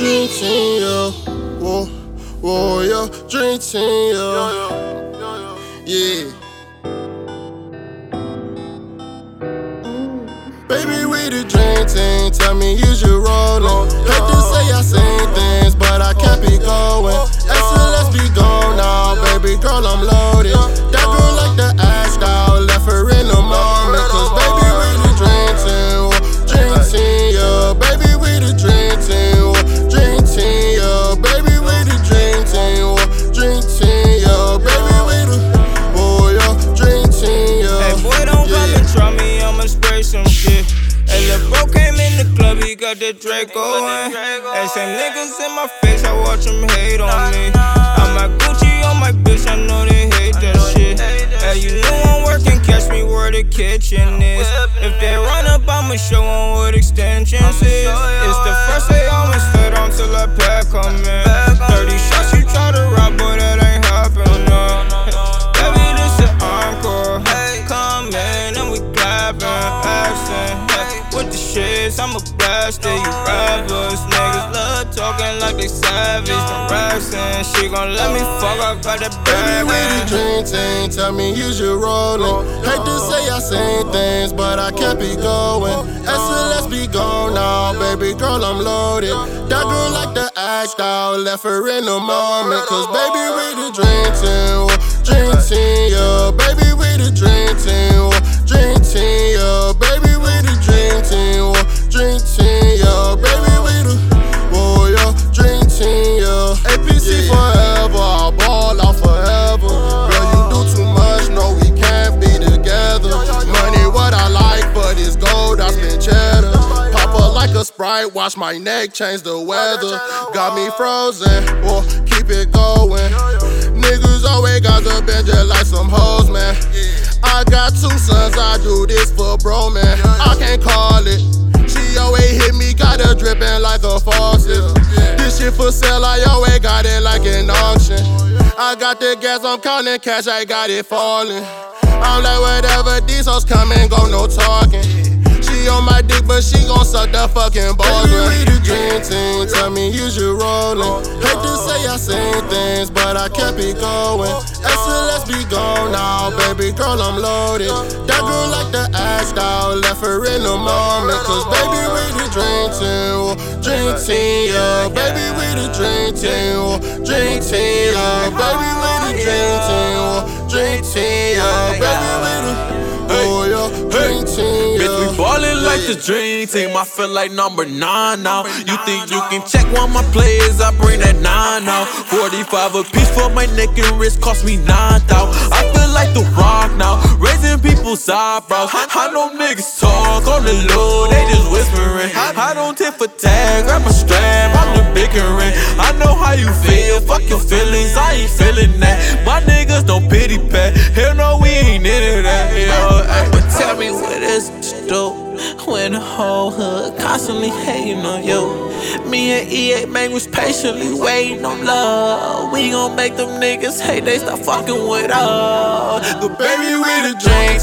Dream team, yeah. Whoa, whoa, yeah. Dream team, yeah. Yeah. Baby, we the dream team. Tell me, is you rolling? Hate to say I seen got the Draco on. Hey, same niggas in my face, I watch them hate on me. Shits, I'm a blast it, you rappers. Niggas love talking like they savage. The racks and she gon' let me fuck, I got that Baby, bag. we the man. dream team. Tell me, use your rolling. Hate to say I seen things, but I can't be going. SLS be gone now. Baby girl, I'm loaded. That girl like the act out. Left her in the moment. Cause baby, we the dream team. Dream team, yeah. Baby, we the dream team. Watch my neck change the weather. Got me frozen. Well, keep it going. Niggas always got the bench just like some hoes, man. I got two sons. I do this for bro, man. I can't call it. She always hit me, got her dripping like a faucet. This shit for sale, I always got it like an auction. I got the gas, I'm counting cash, I got it falling. I'm like, whatever, these hoes come and go, no talking. She on my dick, but she gon' suck the fucking balls. Baby, we the dream team. Tell me, use your rolling. Hate to say I seen things, but I kept it going. Let's be gone now, baby girl, I'm loaded. That girl like the ass out, left her in the moment. Cause baby, we the dream team. Dream team, yeah. Baby, we the dream team. Dream team, yeah. Baby, we the dream team. Dream team, yeah. Baby, we the, oh yeah. Dream team, like the dream team. I feel like number nine now. You think you can check one of my players? I bring that nine out. 45 a piece for my neck and wrist cost me nine thousand. I feel like the rock now, raising people's eyebrows. I know niggas talk on the low, they just whispering. I don't tip for tag, grab my strap, I'm the bickering. I know how you feel, fuck your feelings, I ain't feeling that. My niggas don't pity pat, hell no, we ain't into that. Yo, ay, but tell me what is to do when the whole hood constantly hating on you. Me and EA man was patiently waiting on love. We gon' make them niggas hate, they stop fucking with us. The baby with the dream